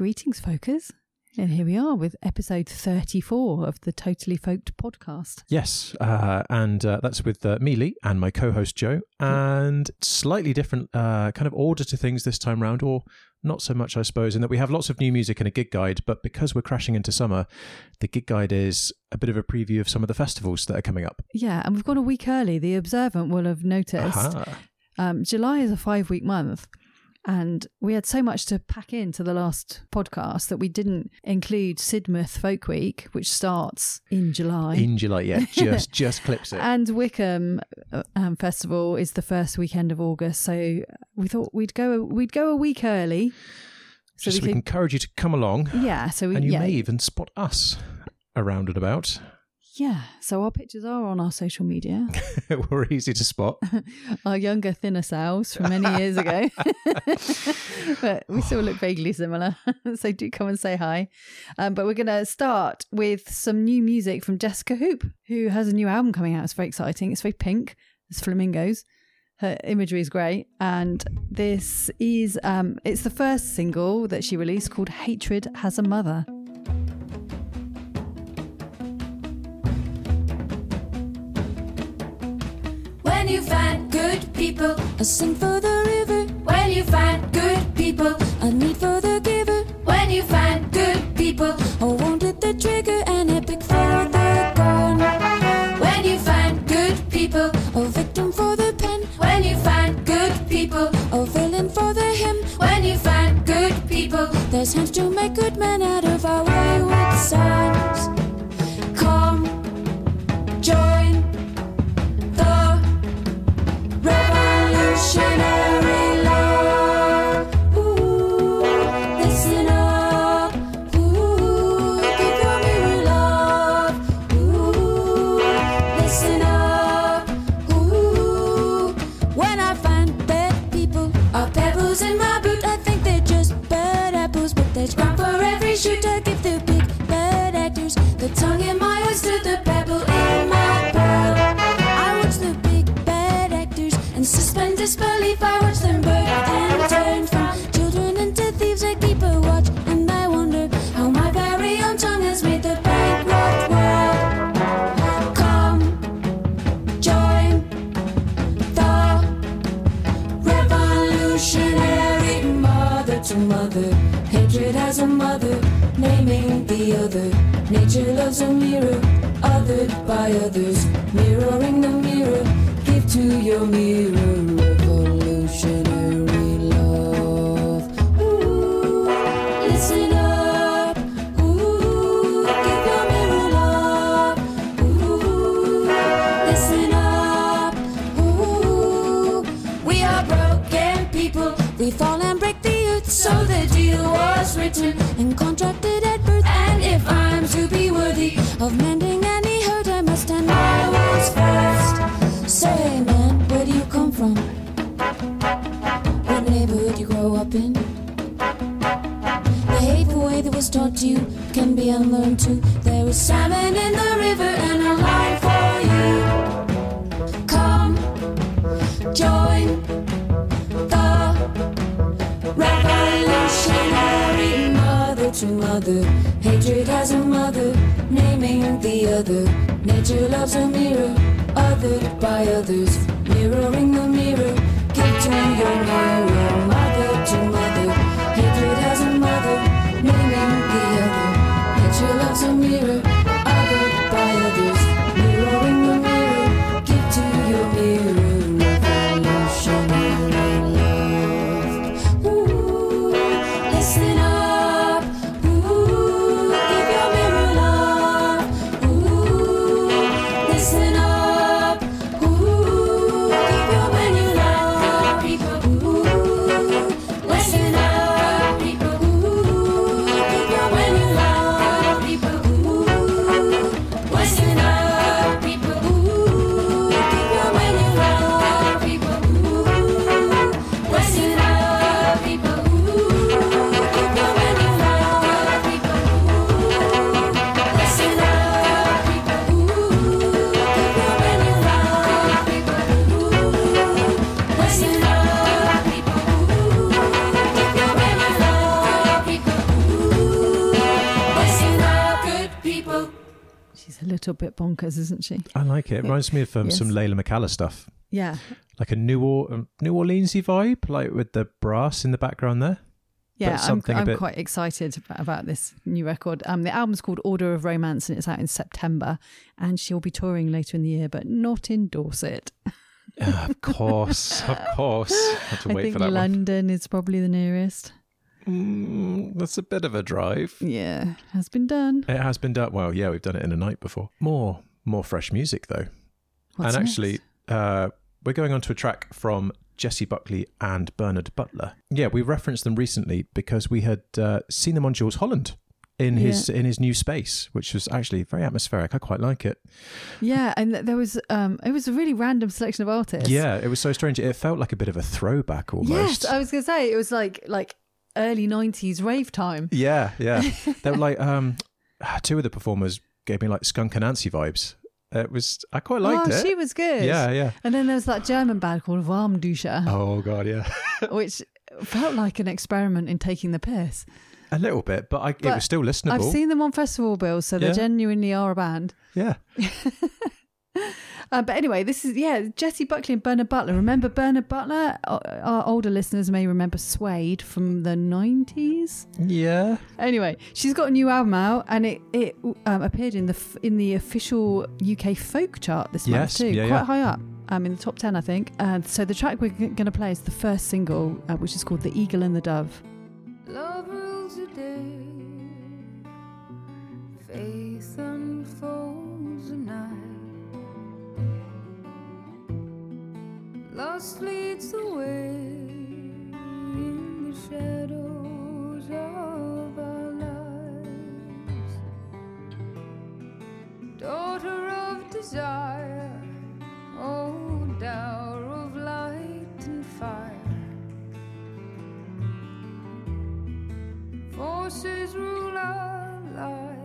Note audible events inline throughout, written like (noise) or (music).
Greetings, folkers. And here we are with episode 34 of the Totally Folked podcast. Yes, uh, and uh, that's with uh, me, Lee, and my co-host Joe, and slightly different uh, kind of order to things this time round, or not so much, I suppose, in that we have lots of new music and a gig guide, but because we're crashing into summer, the gig guide is a bit of a preview of some of the festivals that are coming up. Yeah, and we've gone a week early. The observant will have noticed. Aha. Um, July is a five week month. And we had so much to pack into the last podcast that we didn't include Sidmouth Folk Week, which starts in July. In July, yeah, (laughs) just just clips it. and Wickham uh, um, Festival is the first weekend of August, so we thought we'd go we'd go a week early, so just we we could encourage you to come along, yeah. So we and you yeah may even spot us around and about. Yeah. So our pictures are on our social media. (laughs) we're easy to spot. (laughs) our younger, thinner selves from many years ago, (laughs) but we still look vaguely similar. so do come and say hi. Um, but we're going to start with some new music from Jesca Hoop, who has a new album coming out. It's very exciting. It's very pink. It's flamingos. Her imagery is great, and this is um, it's the first single that she released called "Hatred Has a Mother." You find good people, a sing for the river. When you find good people, a need for the giver. When you find good people, a wanted the trigger and epic for the gun. When you find good people, a victim for the pen. When you find good people, a villain for the hymn. When you find good people, there's hands to make good men out of our wayward sons. Are pebbles in my boot, I think they're just bad apples, but there's ground for every shoot. I give the big bad actors the tongue in my oyster, the pebble in my pearl. I watch the big bad actors and suspend disbelief. I watch Nature loves a mirror, othered by others. Mirroring the mirror, give to your mirror mother. Hatred has a mother, naming the other. Nature loves a mirror, othered by others. Mirroring the mirror, give to your mirror, bonkers, isn't she? I like it. It reminds me of um, Yes. some Leyla McCalla stuff, Yeah. like a New or- um, New Orleansy vibe, like with the brass in the background there. Yeah, I'm, I'm bit- quite excited about, this new record. Um, the album's called Order of Romance and it's out in September. And she'll be touring later in the year, but not in Dorset. Ah, of course, of (laughs) course. I I think that one. London is probably the nearest. Mm, that's a bit of a drive. Yeah, has been done. It has been done. Well, yeah, we've done it in a night before. More, more fresh music though. What's and next? actually, uh, we're going on to a track from Jessie Buckley and Bernard Butler. Yeah, we referenced them recently because we had uh, seen them on Jools Holland in his in his new space, which was actually very atmospheric. I quite like it. yeah, and there was um, it was a really random selection of artists. Yeah, it was so strange. It felt like a bit of a throwback almost. Yes, I was gonna say it was like like early '90s rave time. yeah, yeah. (laughs) they were like um, (sighs) two of the performers gave me like Skunk Anansie vibes. It was I quite liked oh, it. she was good. yeah, yeah. And then there was that German band called Warmduscher, Oh god, yeah. (laughs) which felt like an experiment in taking the piss. A little bit, but, I, it was still listenable. I've seen them on festival bills, so they genuinely are a band. yeah. (laughs) Uh, but anyway, this is yeah, Jessie Buckley and Bernard Butler. Remember Bernard Butler? Our, our older listeners may remember Suede from the nineties. Yeah. Anyway, she's got a new album out, and it it um, appeared in the in the official UK folk chart this month too, yeah, quite yeah. high up. Um, in the top ten, I think. And so the track we're going to play is the first single, uh, which is called "The Eagle and the Dove." Love rules the day. Faith unfolds Lust leads the way in the shadows of our lives. Daughter of desire, oh, dower of light and fire. Forces rule our lives.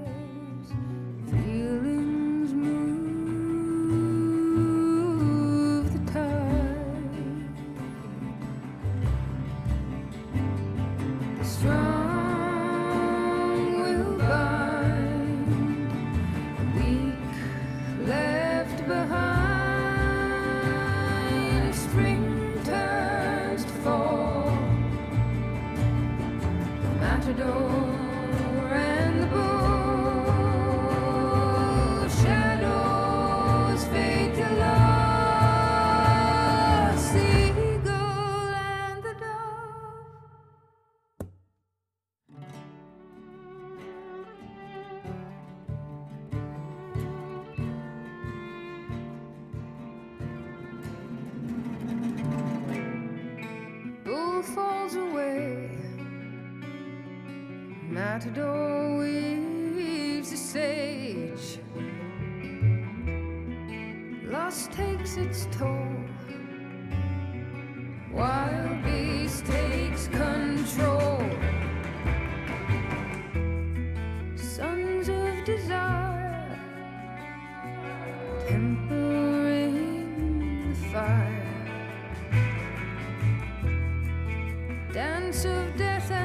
Of death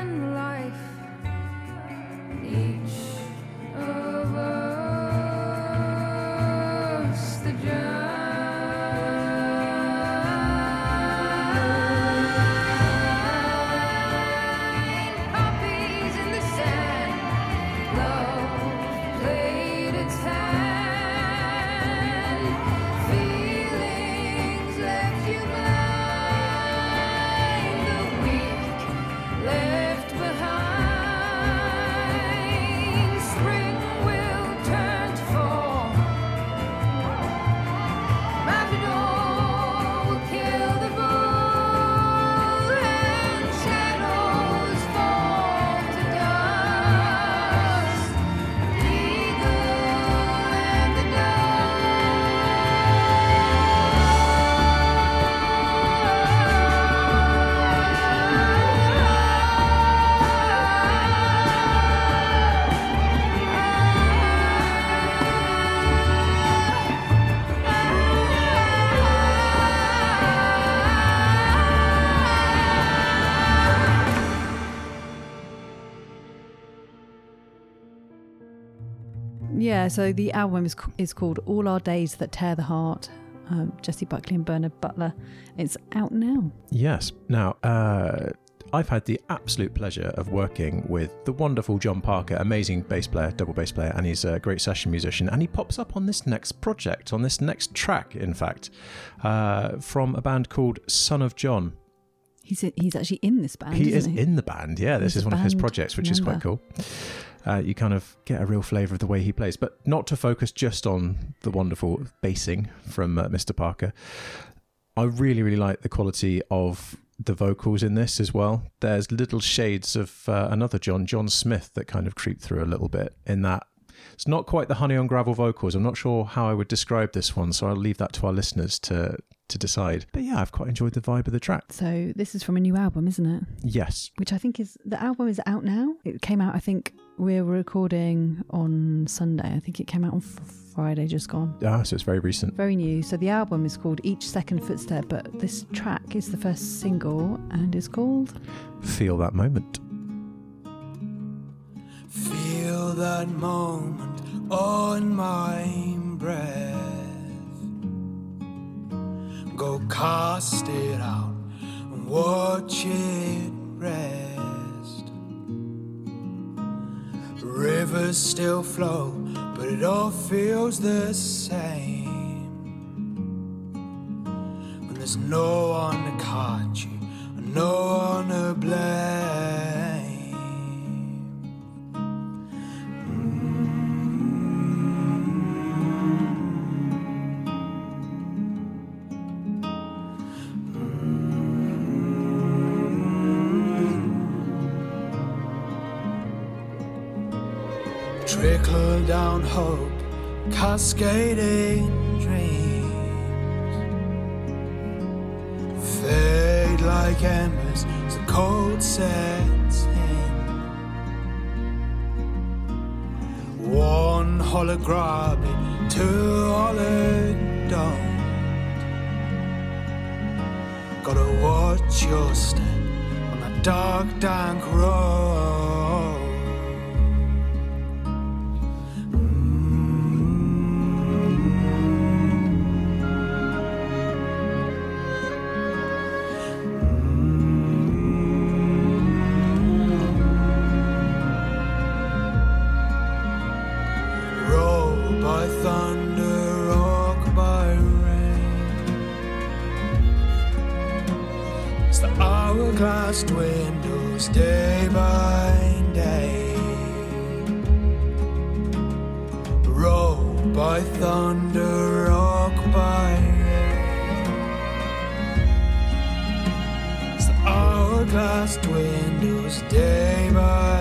so the album is, is called All Our Days That Tear the Heart. Um, Jessie Buckley and Bernard Butler. It's out now. Yes. Now, uh, I've had the absolute pleasure of working with the wonderful John Parker, amazing bass player, double bass player, and he's a great session musician. And he pops up on this next project, on this next track, in fact, uh, from a band called Son of John. He's he's actually in this band. he is he? in the band. Yeah, this He's is one of his projects, which is quite cool. Uh, you kind of get a real flavour of the way he plays, but not to focus just on the wonderful bassing from uh, Mr. Parker. I really, really like the quality of the vocals in this as well. There's little shades of uh, another John, John Smith, that kind of creep through a little bit in that. It's not quite the honey on gravel vocals. I'm not sure how I would describe this one, so I'll leave that to our listeners to to decide. But yeah, I've quite enjoyed the vibe of the track. So this is from a new album, isn't it? Yes, Which I think is the album is out now. It came out. I think we're recording on Sunday. I think it came out on Friday, just gone. ah, so it's very recent. Very new. So the album is called Each Second Footstep, but this track is the first single and is called Feel that moment. Feel that moment on my breath. Go cast it out and watch it rest. Rivers still flow, but it all feels the same. When there's no one to catch you, no one to blame. Trickle down hope, cascading dreams. Fade like embers as the cold sets in. One hologram, two hollow don't. Gotta watch your step on that dark, dank road. Hourglass windows day by day. Roll by thunder, rock by rain. As the hourglass dwindles day by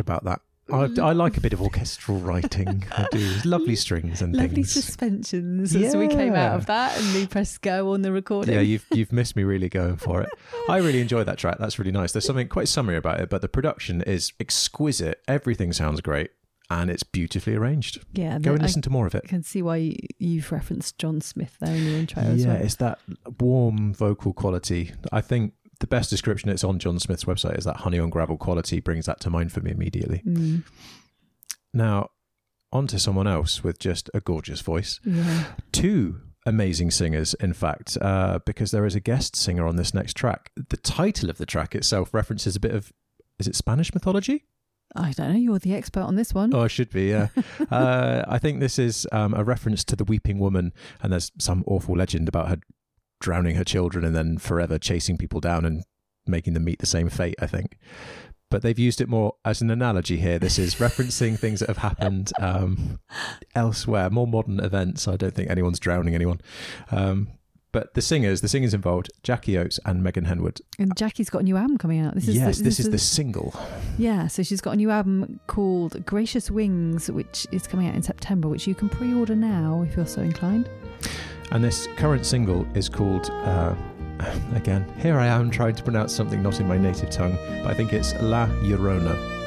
about that. I, I like a bit of orchestral writing. I do. Lovely strings and Lovely things. suspensions as we came out of that and we pressed go on the recording. Yeah, you've you've missed me really going for it. I really enjoyed that track. That's really nice. There's something quite summery about it, but the production is exquisite. Everything sounds great, and it's beautifully arranged. yeah Go and I listen to more of it. I can see why you, you've referenced John Smith there in your intro Yeah, well. it's that warm vocal quality. I think the best description it's on John Smith's website is that honey on gravel quality brings that to mind for me immediately. Mm, Now, on to someone else with just a gorgeous voice. yeah. Two amazing singers, in fact, uh, because there is a guest singer on this next track. The title of the track itself references a bit of, is it Spanish mythology? I don't know. You're the expert on this one. Oh, I should be, yeah. (laughs) uh, I think this is um, a reference to the weeping woman, and there's some awful legend about her drowning her children and then forever chasing people down and making them meet the same fate, I think. But they've used it more as an analogy here. This is referencing things that have happened um, elsewhere, more modern events. I don't think anyone's drowning anyone. Um, but the singers, the singers involved, Jackie Oates and Megan Henwood. And Jackie's got a new album coming out. This is yes, the, this is the single. Yeah, so she's got a new album called Gracious Wings, which is coming out in September, which you can pre-order now if you're so inclined. And this current single is called, uh, (laughs) again, here I am trying to pronounce something not in my native tongue, but I think it's La Llorona.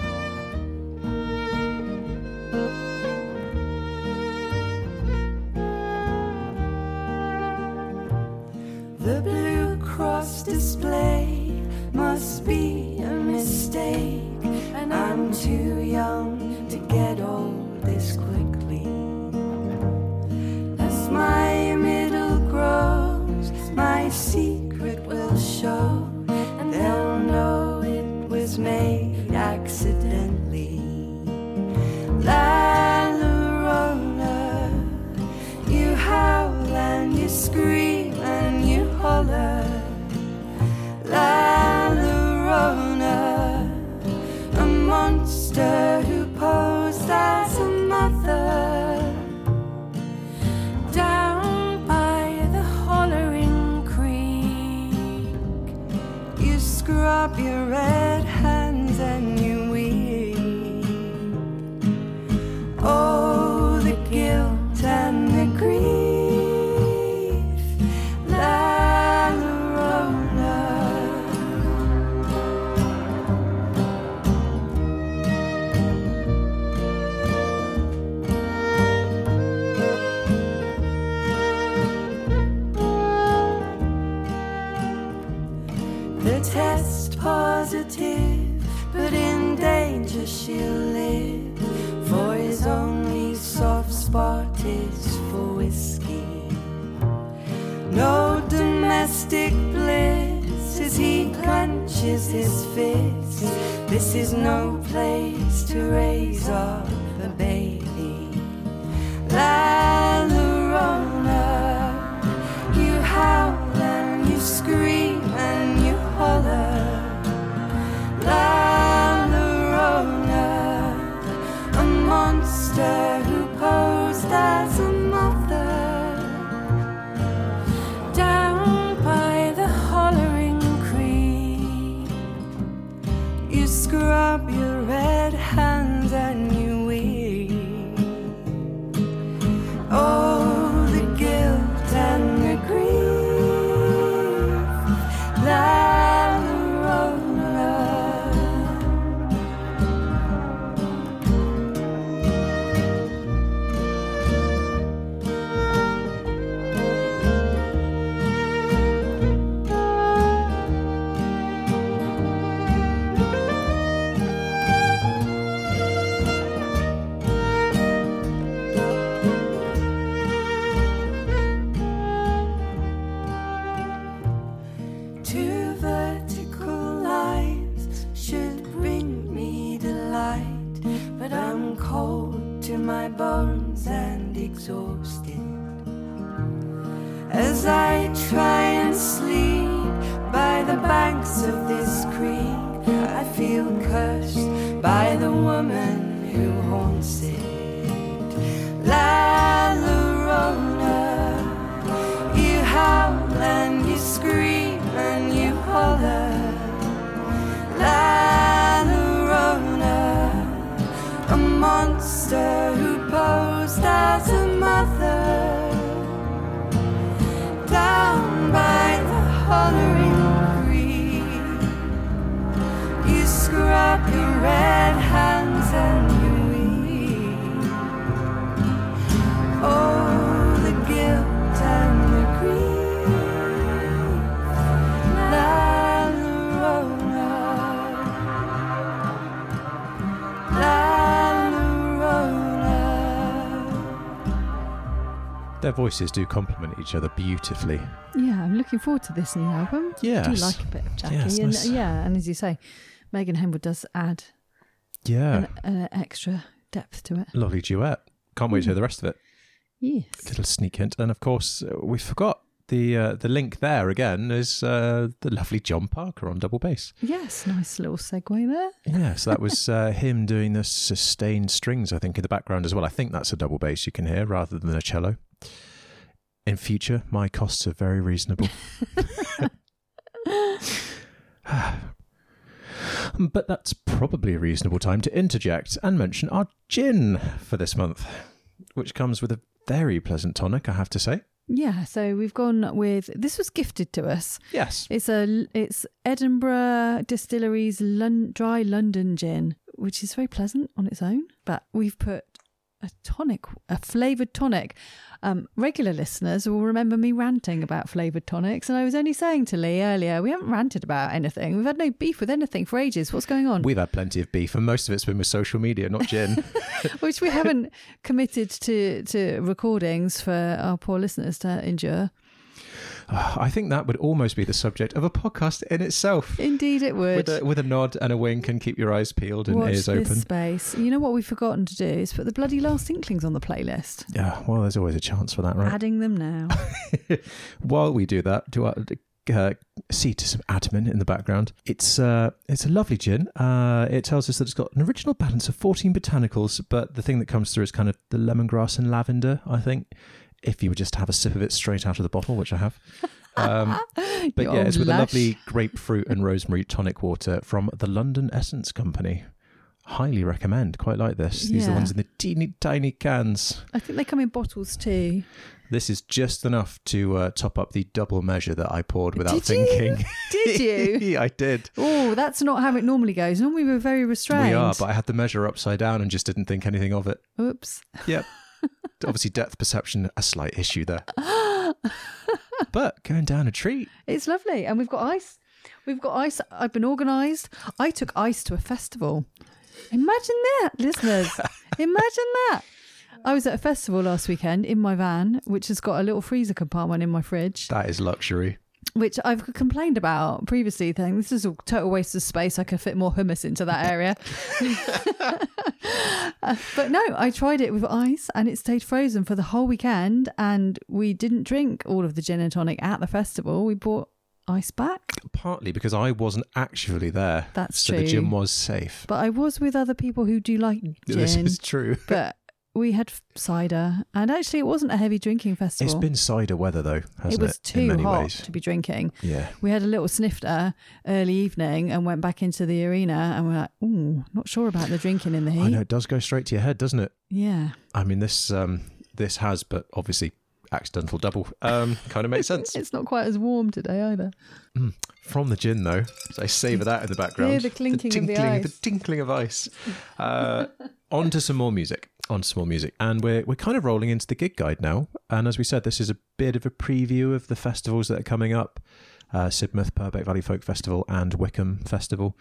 Show, and they'll know it was made accidentally. La you howl and you scream and you holler. La a monster who posed as a mother. Scrub your red hands and you weep. Oh, voices do complement each other beautifully. Yeah, I'm looking forward to this new album. Yeah, I do like a bit of Jackie. Yes, and nice. yeah, and as you say, Megan Henwood does add Yeah. an, an extra depth to it. Lovely duet. Can't wait to hear the rest of it. Yes. Little sneak hint. And of course, uh, we forgot the uh, the link there again is uh, the lovely John Parker on double bass. Yes, nice little segue there. Yeah, so that was (laughs) uh, him doing the sustained strings, I think, in the background as well. I think that's a double bass you can hear rather than a cello. In future, my costs are very reasonable. (laughs) (sighs) but that's probably a reasonable time to interject and mention our gin for this month, which comes with a very pleasant tonic, I have to say. Yeah, so we've gone with this was gifted to us. Yes. It's a it's Edinburgh Distillery's Lon- dry London gin, which is very pleasant on its own. But we've put a tonic, a flavored tonic. Um, regular listeners will remember me ranting about flavored tonics, and I was only saying to Lee earlier, we haven't ranted about anything. We've had no beef with anything for ages. What's going on? We've had plenty of beef, and most of it's been with social media, not gin. (laughs) (laughs) Which we haven't committed to to recordings for our poor listeners to endure. I think that would almost be the subject of a podcast in itself. Indeed, it would. With a, with a nod and a wink and keep your eyes peeled and Watch ears this open. space. You know what we've forgotten to do is put the bloody last inklings on the playlist. Yeah, well, there's always a chance for that, right? Adding them now. (laughs) (laughs) While we do that, do I uh, see to some admin in the background? It's uh, it's a lovely gin. Uh, it tells us that it's got an original balance of 14 botanicals, but the thing that comes through is kind of the lemongrass and lavender. I think if you would just have a sip of it straight out of the bottle, which I have. (laughs) Um, but yeah, it's with a lovely grapefruit and rosemary tonic water from the London Essence Company. Highly recommend. Quite like this. These are the ones in the teeny tiny cans. I think they come in bottles too. This is just enough to uh, top up the double measure that I poured without (laughs) Did you? thinking. Did you? I did. oh, that's not how it normally goes. Normally we're very restrained. We are, but I had the measure upside down and just didn't think anything of it. Oops. Yep. (laughs) Obviously, depth perception, a slight issue there. (laughs) but going down a treat. It's lovely. And we've got ice. We've got ice. I've been organised. I took ice to a festival. Imagine that, listeners. (laughs) Imagine that. I was at a festival last weekend in my van, which has got a little freezer compartment in my fridge. That is luxury. Which I've complained about previously, thinking this is a total waste of space. I could fit more hummus into that area. Uh, (laughs) but no, I tried it with ice and it stayed frozen for the whole weekend. And we didn't drink all of the gin and tonic at the festival. We bought ice back. Partly because I wasn't actually there. That's so true. the gym was safe. But I was with other people who do like gin. This gin. is true. but we had cider. And actually, it wasn't a heavy drinking festival. It's been cider weather though, hasn't it it? was in too hot ways. to be drinking. Yeah. We had a little snifter early evening and went back into the arena and we're like, ooh, not sure about the drinking in the heat." I know it does go straight to your head, doesn't it? Yeah. I mean, this um, this has, but obviously accidental double um, (laughs) kind of makes sense. It's not quite as warm today either. From the gin, though, so I savour that in the background. Hear the clinking of the tinkling, ice. the tinkling of ice. Uh, (laughs) on to some more music. On to some more music, and we're we're kind of rolling into the gig guide now. And as we said, this is a bit of a preview of the festivals that are coming up: uh, Sidmouth, Purbeck Valley Folk Festival, and Wickham Festival.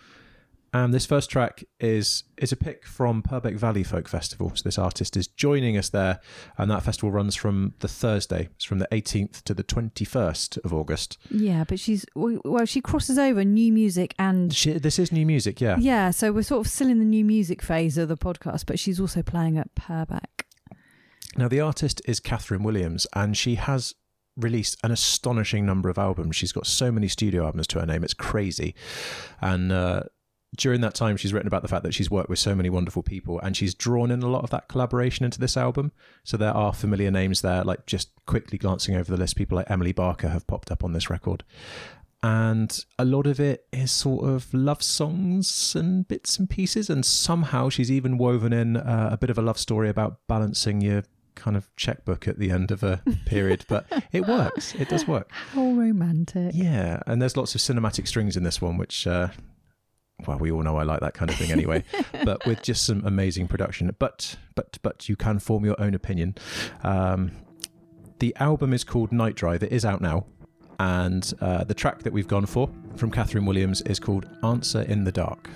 And this first track is is a pick from Purbeck Valley Folk Festival. So this artist is joining us there, and that festival runs from the Thursday. It's from the 18th to the 21st of August. Yeah, but she's, well, she crosses over new music and. She, this is new music, yeah. Yeah, so we're sort of still in the new music phase of the podcast, but she's also playing at Purbeck. Now, the artist is Kathryn Williams, and she has released an astonishing number of albums. She's got so many studio albums to her name, it's crazy. And uh, during that time, she's written about the fact that she's worked with so many wonderful people, and she's drawn in a lot of that collaboration into this album. So there are familiar names there, like just quickly glancing over the list, people like Emily Barker have popped up on this record. And a lot of it is sort of love songs and bits and pieces. And somehow she's even woven in uh, a bit of a love story about balancing your kind of checkbook at the end of a (laughs) period. but it works. It does work. How romantic. Yeah. And there's lots of cinematic strings in this one, which, uh, well, we all know I like that kind of thing anyway. (laughs) but with just some amazing production. But, but, but you can form your own opinion. Um, the album is called Night Drive. It is out now. And uh, the track that we've gone for from Kathryn Williams is called Answer in the Dark.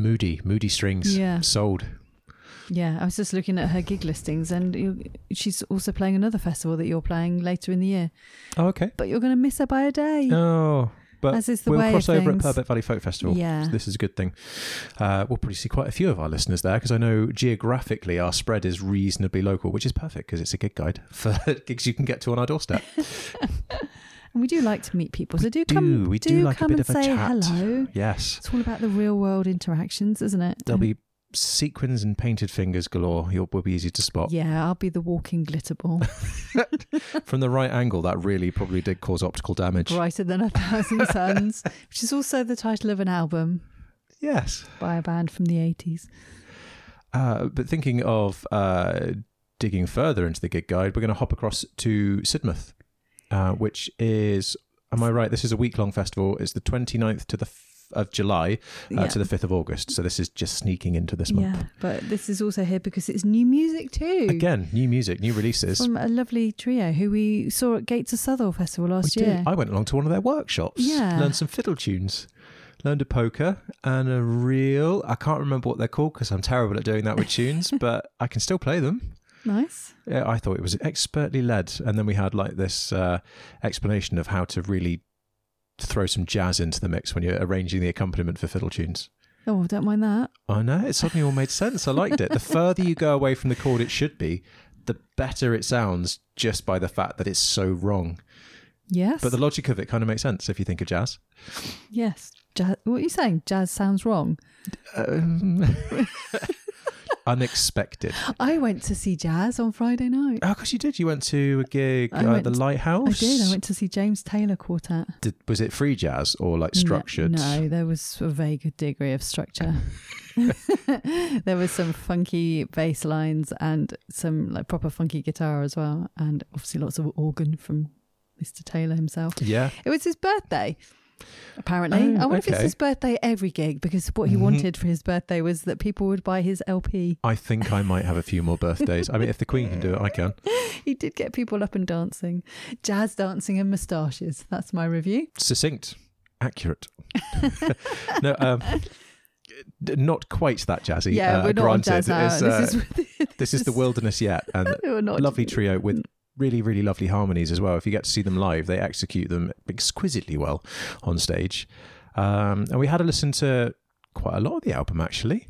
Moody, moody strings. Yeah. Sold. Yeah, I was just looking at her gig listings, and you, she's also playing another festival that you're playing later in the year. Oh, okay. But you're going to miss her by a day. Oh, but As is the we'll way cross over at Purbeck Valley Folk Festival. Yeah. So this is a good thing. Uh, we'll probably see quite a few of our listeners there because I know geographically our spread is reasonably local, which is perfect because it's a gig guide for (laughs) gigs you can get to on our doorstep. (laughs) And we do like to meet people, so do, do. come. We do like a come bit and of a say chat. hello. yes. It's all about the real world interactions, isn't it? There'll be sequins and painted fingers galore. You'll will be easy to spot. Yeah, I'll be the walking glitter ball, (laughs) From the right angle, that really probably did cause optical damage. brighter than a thousand (laughs) suns, which is also the title of an album Yes. by a band from the eighties. Uh, but thinking of uh, digging further into the gig guide, we're going to hop across to Sidmouth, uh, which is, am I right? This is a week long festival. It's the 29th to the f- of July uh, Yeah. to the 5th of August. So this is just sneaking into this month. Yeah, but this is also here because it's new music too. Again, new music, new releases. from a lovely trio who we saw at Gate to Southwell Festival last We did. year. I went along to one of their workshops. Yeah. Learned some fiddle tunes. Learned a polka and a reel. I can't remember what they're called because I'm terrible at doing that with tunes, (laughs) but I can still play them. Nice. Yeah, I thought it was expertly led, and then we had like this uh, explanation of how to really throw some jazz into the mix when you're arranging the accompaniment for fiddle tunes. Oh, don't mind that. I know it suddenly all made sense. I liked it. The further you go away from the chord it should be, the better it sounds, just by the fact that it's so wrong. Yes. But the logic of it kind of makes sense if you think of jazz. yes. Jazz, what are you saying? Jazz sounds wrong. Um, (laughs) unexpected. I went to see jazz on Friday night. Oh, because you did. You went to a gig I at the Lighthouse. I did. I went to see James Taylor Quartet. Did, was it free jazz or like No- structured? No, there was a vague degree of structure. (laughs) there was some funky bass lines and some like proper funky guitar as well, and obviously lots of organ from Mr. Taylor himself. Yeah. It was his birthday. Apparently, Oh, I wonder if it's his birthday every gig because what he Mhm. wanted for his birthday was that people would buy his LP. I think I might have a few more birthdays. I mean, if the Queen can do it, I can. (laughs) He did get people up and dancing, jazz dancing and moustaches. That's my review. Succinct, accurate. (laughs) no, um, not quite that jazzy. Yeah, uh, we're not on jazz. Uh, this is (laughs) this is the wilderness yet, and we're not lovely trio with really, really lovely harmonies as well. If you get to see them live, they execute them exquisitely well on stage. Um, and we had a listen to quite a lot of the album actually.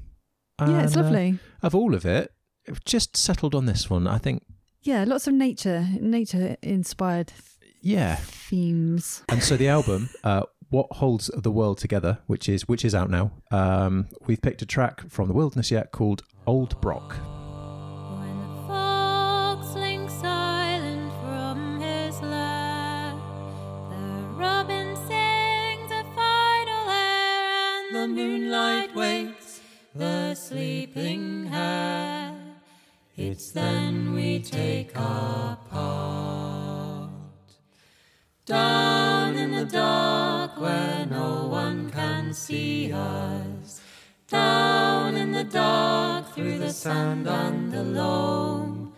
Yeah, it's And, uh, lovely. of all of it, just settled on this one. I think, Yeah, lots of nature, nature inspired yeah. themes. And so the album, (laughs) uh, "What Holds the World Together," which is which is out now. Um, we've picked a track from the Wilderness Yet called "Old Brock." moonlight wakes the sleeping hare. It's then we take our part. Down in the dark where no one can see us. Down in the dark through the sand and the loam.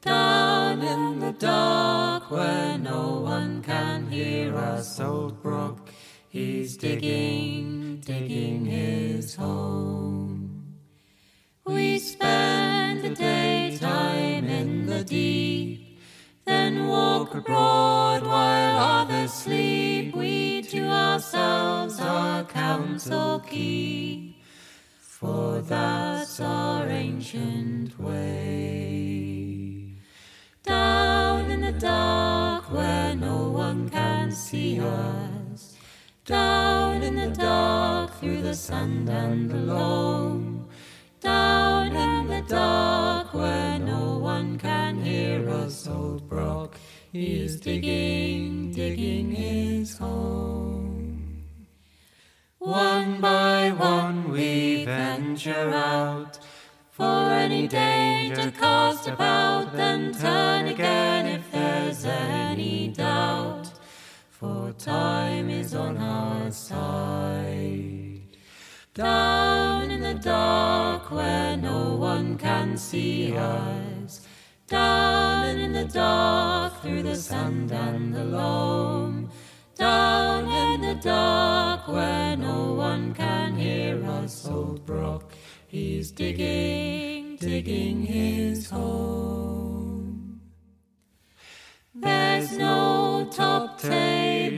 Down in the dark where no one can hear us, old Brock, he's digging digging his home. We spend the daytime in the deep, then walk abroad while others sleep. We to ourselves our counsel keep, for that's our ancient way. Down in the dark where no one can see us, down in the dark through the sand and the loam. Down in the dark where no one can hear us, old Brock. Is digging, digging his home. One by one we venture out. For any danger cast about, then turn again if there's any doubt. Time is on our side. Down in the dark where no one can see us. Down in the dark through the sand and the loam. Down in the dark where no one can hear us, old Brock. He's digging, digging his home. There's no top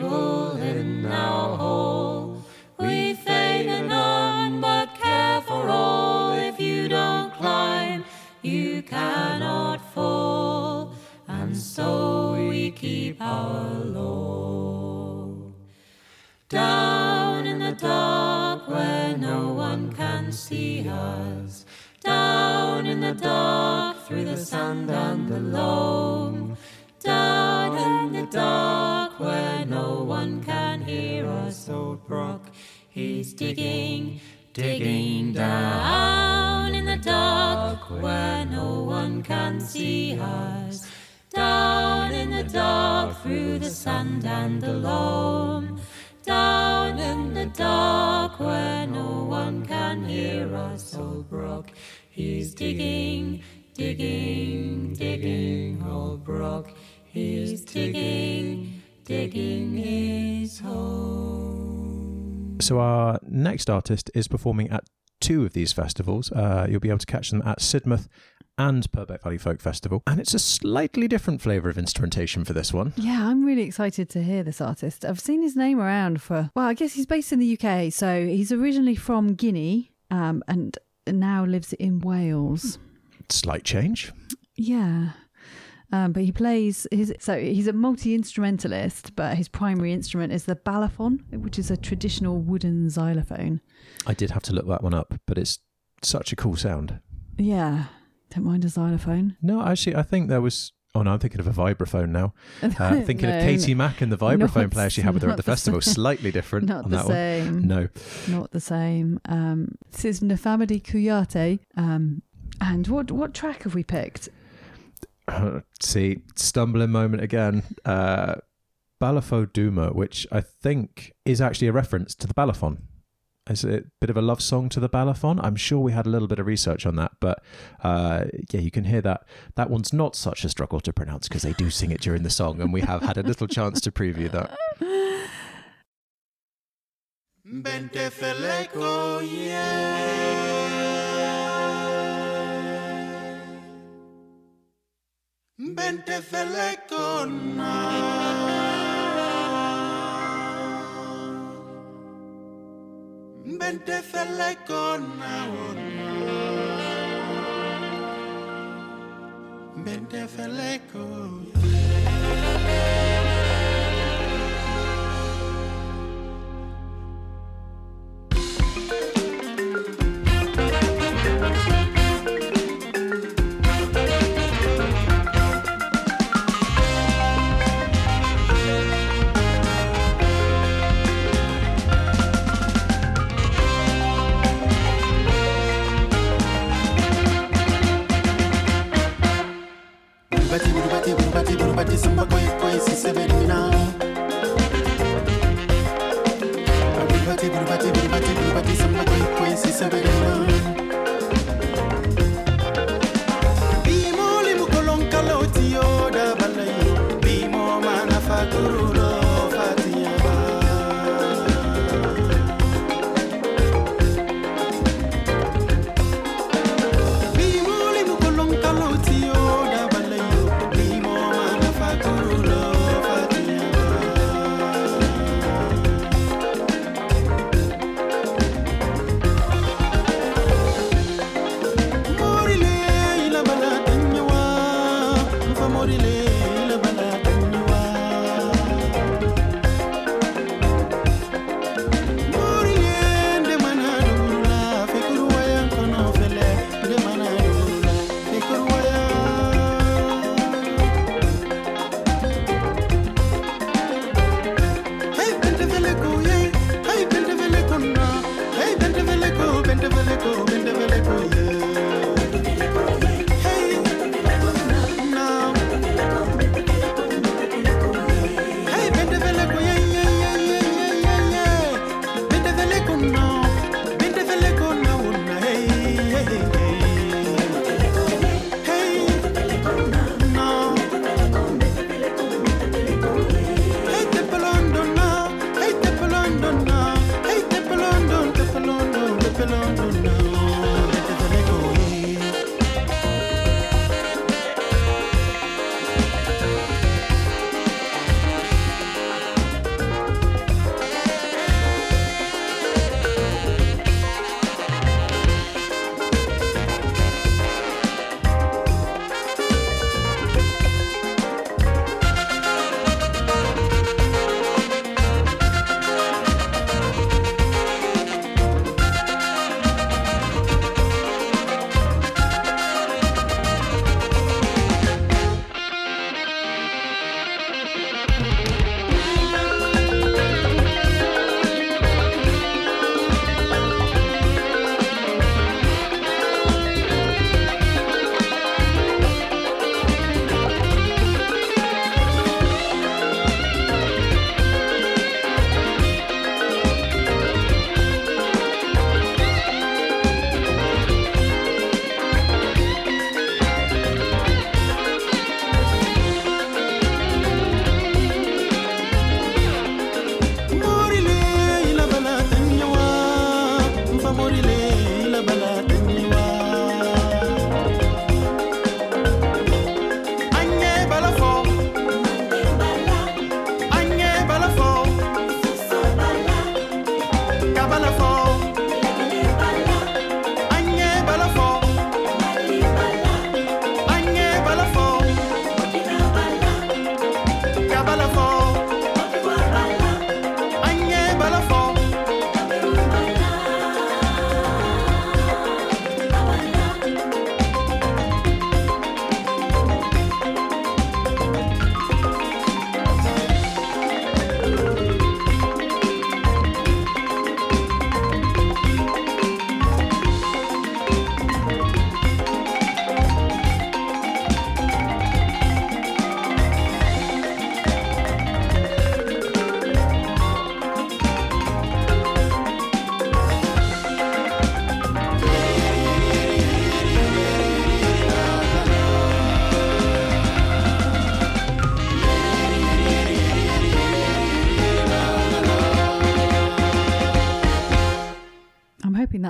table in our hall. We favor none but care for all. If you don't climb, you cannot fall. And so we keep our law. Down in the dark where no one can see us. Down in the dark through the sand and the loam. The dark where no one can hear us, old Brock. He's digging, digging down in the dark where no one can see us. Down in the dark through the sand and the loam. Down in the dark where no one can hear us, old Brock. He's digging, digging, digging, old Brock. He's digging, digging his home. So our next artist is performing at two of these festivals. Uh, you'll be able to catch them at Sidmouth and Purbeck Valley Folk Festival, and it's a slightly different flavour of instrumentation for this one. Yeah, I'm really excited to hear this artist. I've seen his name around for, well, I guess he's based in the UK. So he's originally from Guinea um, and now lives in Wales. Slight change. Yeah. Um, but he plays his so he's a multi instrumentalist, but his primary instrument is the balafon, which is a traditional wooden xylophone. I did have to look that one up, but it's such a cool sound. Yeah, don't mind a xylophone. No, actually, I think there was. Oh no, I'm thinking of a vibraphone now. (laughs) Uh, thinking No, of Katie Mack and the vibraphone not- player she had with her at the the festival. same. Slightly different Not on the that same. one. No. Not the same. Um, this is N'famady Kouyaté. Um, and what what track have we picked? (laughs) See, stumbling moment again. Uh, Balafo Duma, which I think is actually a reference to the Balafon. Is it a bit of a love song to the Balafon? I'm sure we had a little bit of research on that, but uh, yeah, you can hear that. That one's not such a struggle to pronounce because they do sing it during the song, and we have had a little chance to preview that. Bente Feleco, yeah. Vente Felecona. Vente Felecona. Vente Felecona.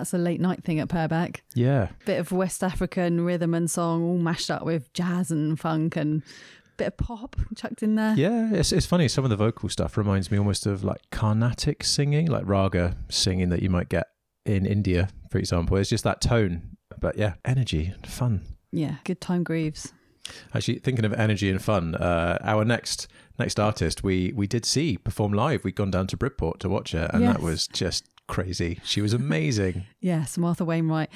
That's a late night thing at Purbeck. Yeah. Bit of West African rhythm and song, all mashed up with jazz and funk and bit of pop chucked in there. Yeah, it's, it's funny. Some of the vocal stuff reminds me almost of like Carnatic singing, like raga singing that you might get in India, for example. It's just that tone. But yeah, energy and fun. Yeah, good time grooves. Actually, thinking of energy and fun, uh, our next next artist we we did see perform live. We'd gone down to Bridport to watch her, and that was just crazy. She was amazing. (laughs) Yes, Martha Wainwright.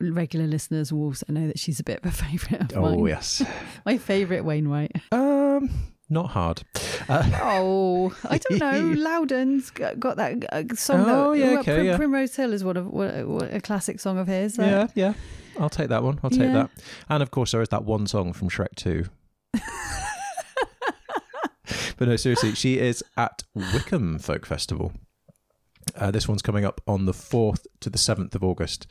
Regular listeners will also know that she's a bit of a favourite of mine. oh yes, (laughs) My favourite Wainwright. um, not hard. Uh, Oh, I don't know. (laughs) Loudon's got that uh, song. Oh, that, yeah, okay, Prim- yeah. Primrose Hill is one of what, what, a classic song of his. yeah, yeah. I'll take that one. I'll take Yeah. that. And of course, there is that one song from Shrek Two. but no, seriously, she is at Wickham Folk Festival. Uh, this one's coming up on the 4th to the 7th of August.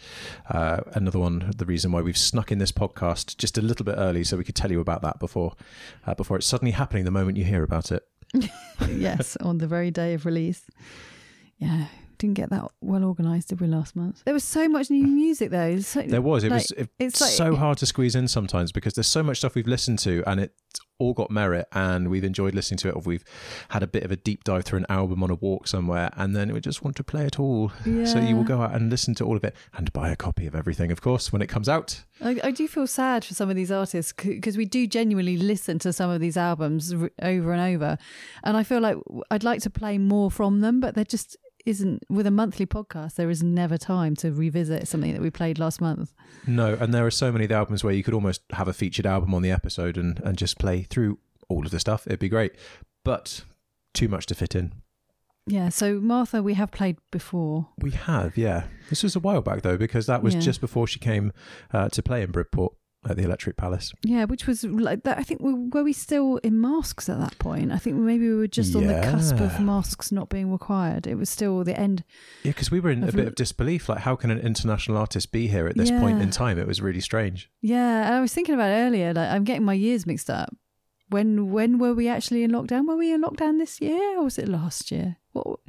Uh, another one, the reason why we've snuck in this podcast just a little bit early so we could tell you about that before uh, before it's suddenly happening the moment you hear about it. (laughs) yes, on the very day of release. Yeah, didn't get that well organised, did we, last month? There was so much new music, though. So- There was. It like, was it- it's like- so hard to squeeze in sometimes because there's so much stuff we've listened to and it's all got merit and we've enjoyed listening to it or we've had a bit of a deep dive through an album on a walk somewhere and then we just want to play it all. So you will go out and listen to all of it and buy a copy of everything of course when it comes out. I, I do feel sad for some of these artists because we do genuinely listen to some of these albums r- over and over, and I feel like I'd like to play more from them, but they're just isn't. With a monthly podcast, there is never time to revisit something that we played last month. no and there are so many of the albums where you could almost have a featured album on the episode and, and just play through all of the stuff it'd be great but too much to fit in Yeah. So Martha, we have played before. We have, yeah. This was a while back though, because that was Yeah. just before she came uh, to play in Bridport at the Electric Palace. Yeah, which was like that. I think we, were we still in masks at that point? I think maybe we were just on the cusp of masks not being required. It was still the end. Yeah, because we were in a bit of disbelief. Like, how can an international artist be here at this point in time? It was really strange. Yeah, I was thinking about earlier. Like I'm getting my years mixed up. When when were we actually in lockdown? Were we in lockdown this year or was it last year? What?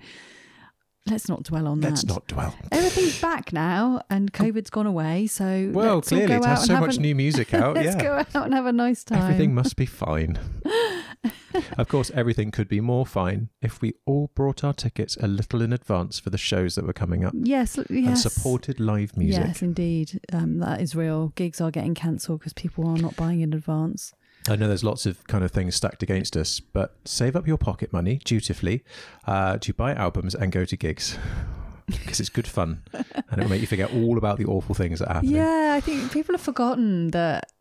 Let's not dwell on that. Let's not dwell. Everything's back now, and COVID's gone away. So Well, let's clearly, go it has so much a- new music (laughs) out. Let's yeah. go out and have a nice time. Everything must be fine. (laughs) of course, everything could be more fine if we all brought our tickets a little in advance for the shows that were coming up Yes, l- and supported live music. Yes, indeed. Um, that is real. Gigs are getting cancelled because people are not buying in advance. I know there's lots of kind of things stacked against us, but save up your pocket money dutifully uh, to buy albums and go to gigs (laughs) because it's good fun and it'll make you forget all about the awful things that happen. Yeah, I think people have forgotten that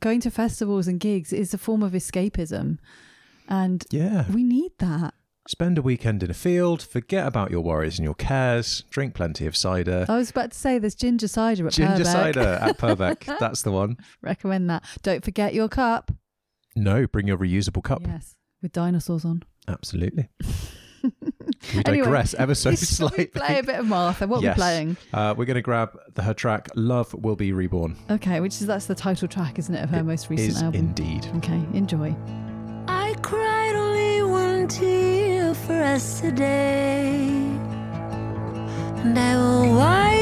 going to festivals and gigs is a form of escapism. And Yeah. we need that. Spend a weekend in a field, forget about your worries and your cares, drink plenty of cider. I was about to say there's ginger cider at Ginger Purbeck. cider at Purbeck. (laughs) That's the one. Recommend that. Don't forget your cup. No, bring your reusable cup. Yes, with dinosaurs on. Absolutely. (laughs) We Anyway, digress ever so Shall (laughs) we slightly. play a bit of Martha. What are Yes. we playing? Uh, we're going to grab the, her track "Love Will Be Reborn." Okay, which is that's the title track, isn't it, of her It most recent is album? indeed. Okay, enjoy. I cried only one tear for us today, and I will wipe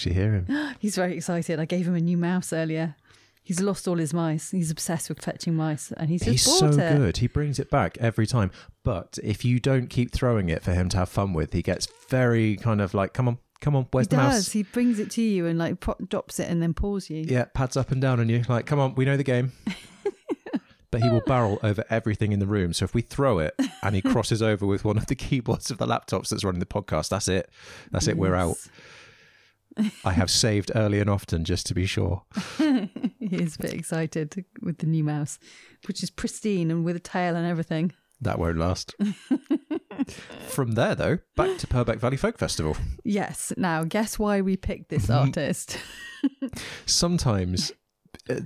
actually hear him. (gasps) He's very excited. I gave him a new mouse earlier. He's lost all his mice. He's obsessed with fetching mice, and he's just He's so it. good. He brings it back every time. But if you don't keep throwing it for him to have fun with, he gets very kind of like, come on, come on, He where's the does. mouse? He brings it to you and like pro- drops it and then paws you. Yeah, pads up and down on you. Like, come on, we know the game. (laughs) but he will barrel over everything in the room. So if we throw it and he crosses over with one of the keyboards of the laptops that's running the podcast, that's it. That's it. We're out. I have saved early and often just to be sure. (laughs) He is a bit excited with the new mouse, which is pristine and with a tail and everything. That won't last. (laughs) From there, though, back to Purbeck Valley Folk Festival. Yes. Now, guess why we picked this artist? (laughs) Sometimes uh,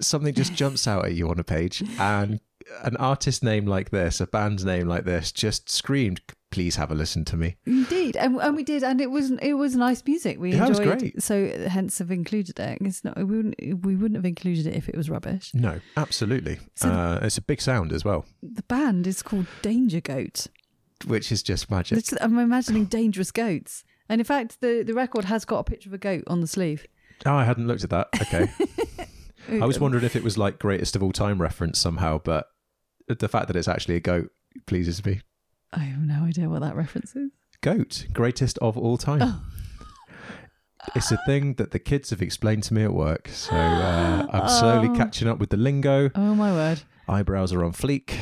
something just jumps out at you on a page, and an artist name like this, a band name like this, just screamed, "Please have a listen to me." Indeed, and, and we did, and it was it was nice music. We Yeah, it was enjoyed, great. so hence have included it. It's not we wouldn't we wouldn't have included it if it was rubbish. No, absolutely. So the- uh, it's a big sound as well, The band is called Danger Goat. which is just magic. It's- I'm imagining dangerous goats, and in fact, the the record has got a picture of a goat on the sleeve. Oh, I hadn't looked at that. Okay. (laughs) I was wondering if it was like greatest of all time reference somehow, but the fact that it's actually a goat pleases me. I have no idea what that reference is. Goat, greatest of all time. Oh. It's a thing that the kids have explained to me at work. So uh, I'm slowly Oh. catching up with the lingo. Oh my word! Eyebrows are on fleek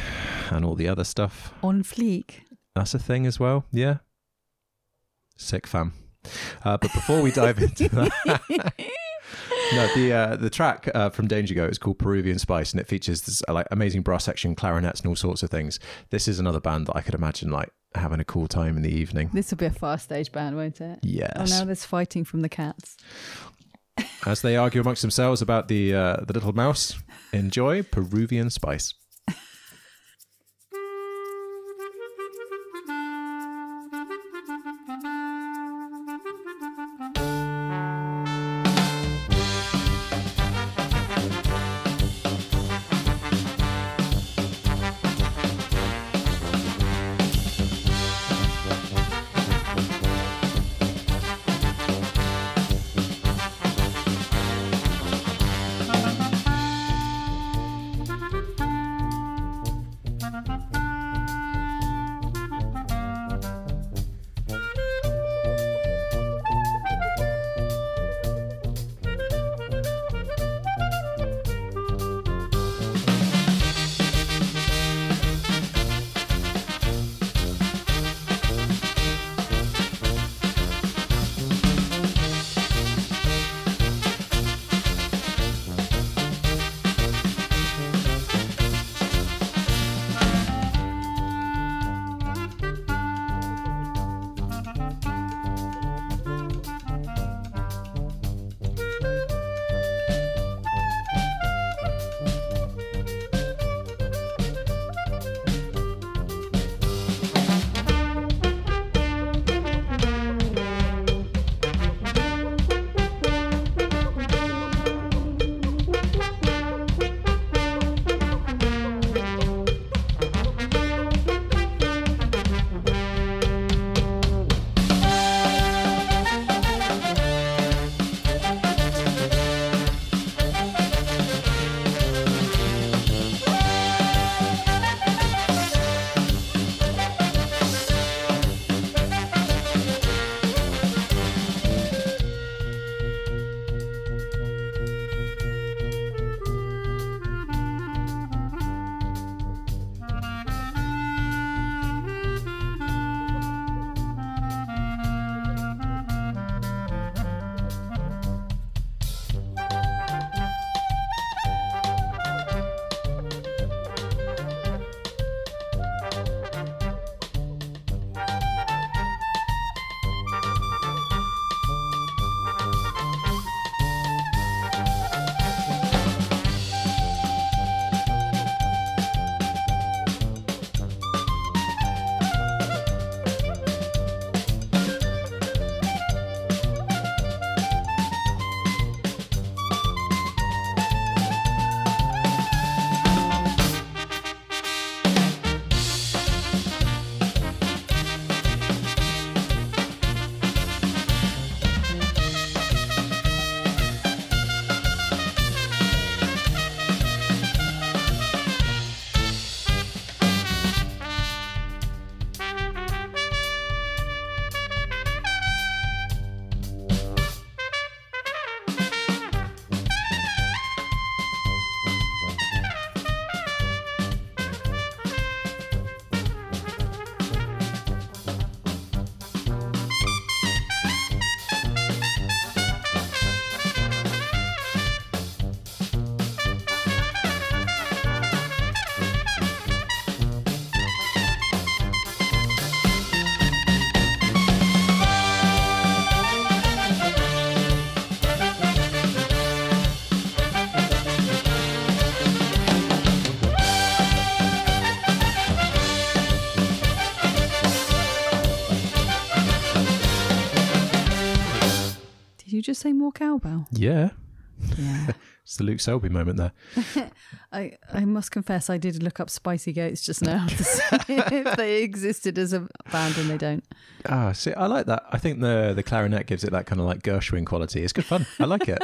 and all the other stuff. On fleek. That's a thing as well. Yeah. Sick fam. Uh, but before we dive into that, (laughs) no, the uh, the track uh, from Danger Goat is called Peruvian Spice, and it features this uh, like amazing brass section, clarinets, and all sorts of things. This is another band that I could imagine like having a cool time in the evening. This will be a fast stage band, won't it? Yes. Oh, now there's fighting from the cats. As they argue amongst themselves about the uh, the little mouse, enjoy Peruvian Spice. Just say more cowbell? Yeah, Yeah. (laughs) it's the Luke Selby moment there. (laughs) I, I must confess, I did look up Spicy Goats just now to see (laughs) if they existed as a band, and they don't. Ah, see, I like that. I think the the clarinet gives it that kind of like Gershwin quality. It's good fun. I like it.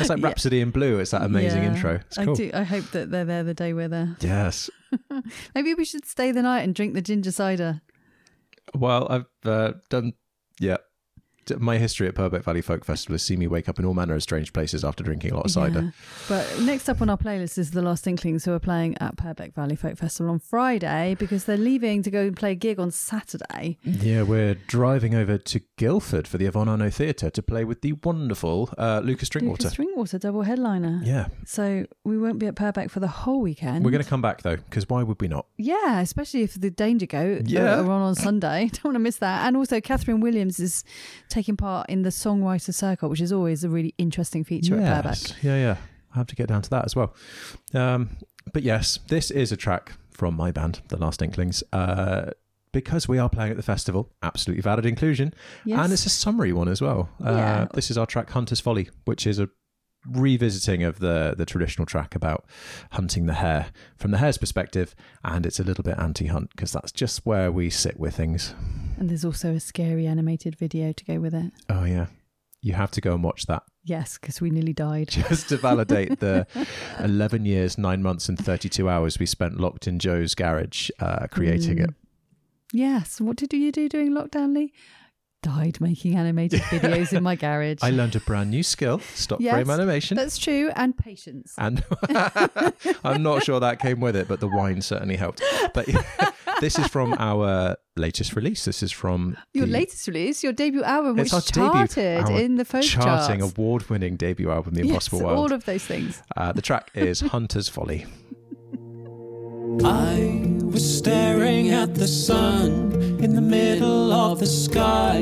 It's like Yeah. Rhapsody in Blue. It's that amazing Yeah, intro. It's I cool. do. I hope that they're there the day we're there. Yes. Maybe we should stay the night and drink the ginger cider. Well, I've uh, done. Yeah. My history at Purbeck Valley Folk Festival has seen me wake up in all manner of strange places after drinking a lot of cider. Yeah. But next up on our playlist is the Lost Inklings, who are playing at Purbeck Valley Folk Festival on Friday because they're leaving to go and play a gig on Saturday. Yeah, we're driving over to Guildford for the Arnaud Theatre to play with the wonderful uh, Lukas Drinkwater. Lukas Drinkwater, double headliner. yeah, So we won't be at Purbeck for the whole weekend. we're going to come back though, because why would we not? Yeah, especially if the Danger Goat Yeah. are on on Sunday. (laughs) Don't want to miss that. And also, Kathryn Williams is taking part in the Songwriter Circle, which is always a really interesting feature at Purbeck. Yeah, yeah. I have to get down to that as well. Um, but yes, this is a track from my band, The Last Inklings. Uh, because we are playing at the festival, absolutely valid inclusion. Yes. And it's a summary one as well. Uh, This is our track Hunter's Folly, which is a revisiting of the the traditional track about hunting the hare from the hare's perspective and it's a little bit anti-hunt because that's just where we sit with things and there's also a scary animated video to go with it. oh yeah you have to go and watch that Yes, because we nearly died. (laughs) just to validate the (laughs) 11 years 9 months and 32 hours we spent locked in joe's garage uh, creating it Mm. Yes. What did you do during lockdown, Lee? Died making animated videos in my garage. (laughs) i learned a brand new skill stop Yes, frame animation That's true. And patience. and (laughs) I'm not sure that came with it, but the wine certainly helped. But (laughs) this is from our latest release. This is from Your the latest release, your debut album, which our debut- charted our in the folk charting charts. award-winning debut album, The yes, Impossible World. all of those things. uh, the track is Hunter's Folly. I was staring at the sun in the middle of the sky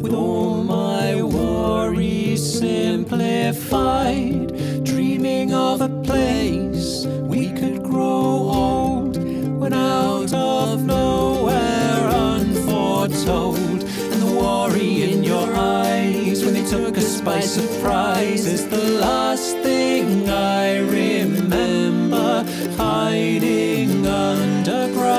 with all my worries simplified, dreaming of a place we could grow old when out of nowhere unforetold. And the worry in your eyes when they took us by surprise is the last thing I remember hiding underground.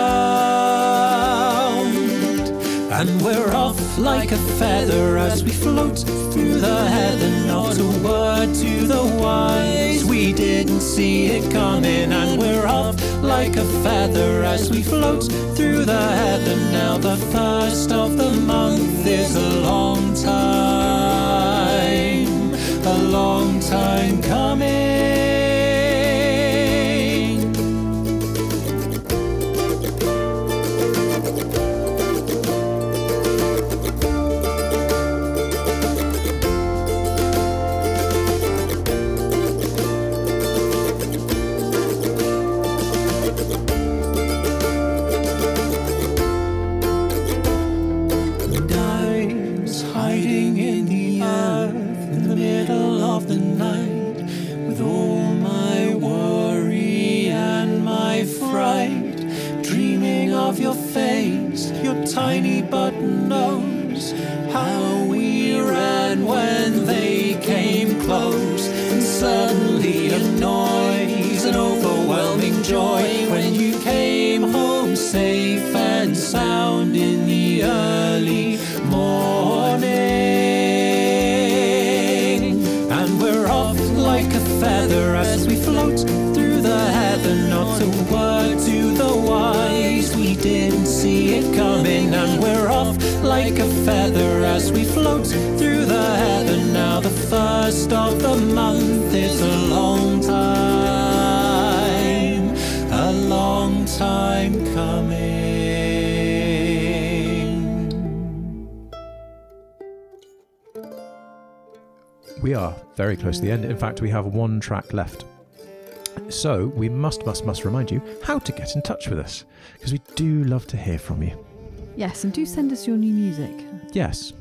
And we're off like a feather as we float through the heather. Not a word to the wise, we didn't see it coming. And we're off like a feather as we float through the heather. Now the first of the month close to the end. In fact, we have one track left. So we must, must, must remind you how to get in touch with us because we do love to hear from you. Yes, and do send us your new music. Yes.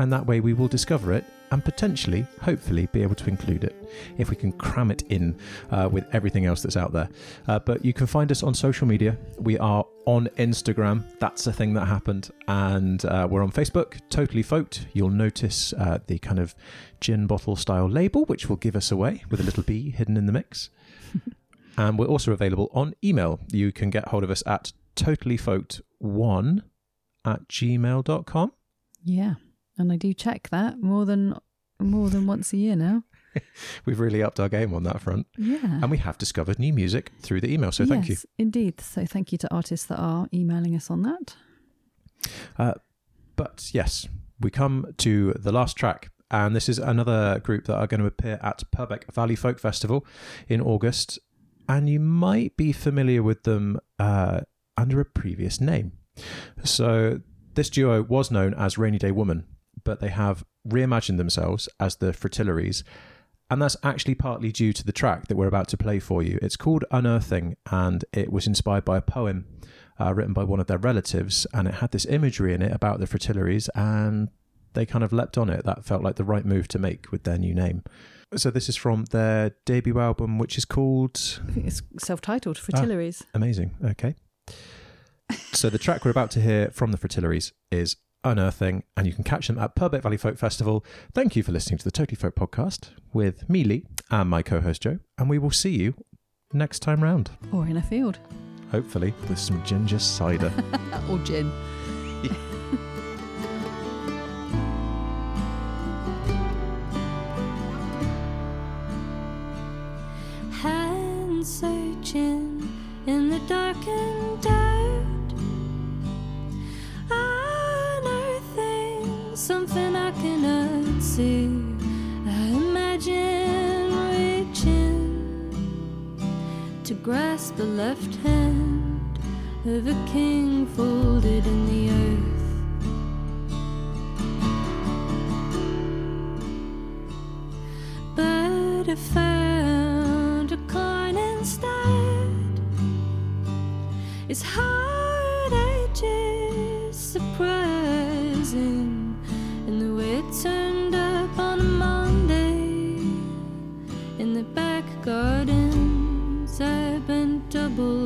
And that way we will discover it and potentially, hopefully, be able to include it if we can cram it in uh, with everything else that's out there. Uh, but you can find us on social media. We are on Instagram. That's a thing that happened. And uh, we're on Facebook, Totally Folked. You'll notice uh, the kind of gin bottle style label, which will give us away with a little B hidden in the mix. (laughs) and we're also available on email. You can get hold of us at totallyfolked1 at gmail.com. Yeah. And I do check that more than more than once a year now. (laughs) We've really upped our game on that front. Yeah. And we have discovered new music through the email. So thank you. Yes, Indeed. So thank you to artists that are emailing us on that. Uh, but yes, we come to the last track. And this is another group that are going to appear at Purbeck Valley Folk Festival in August. And you might be familiar with them uh, under a previous name. So this duo was known as Rainy Day Woman, but they have reimagined themselves as the Fritillaries. And that's actually partly due to the track that we're about to play for you. It's called Unearthing, and it was inspired by a poem uh, written by one of their relatives, and it had this imagery in it about the Fritillaries, and they kind of leapt on it. That felt like the right move to make with their new name. So this is from their debut album, which is called I think it's self-titled Fritillaries. Amazing. Okay. (laughs) so the track we're about to hear from the Fritillaries is Unearthing, and you can catch them at Purbeck Valley Folk Festival. Thank you for listening to the Totally Folked podcast with me, Lee, and my co-host Joe, and we will see you next time round. Or in a field. Hopefully with some ginger cider. (laughs) Or gin. (laughs) hand searching in the darkened dirt. See. I imagine reaching to grasp the left hand of a king folded in the earth. But I found a coin instead. Its hard edges surprising, in the back gardens. I bent double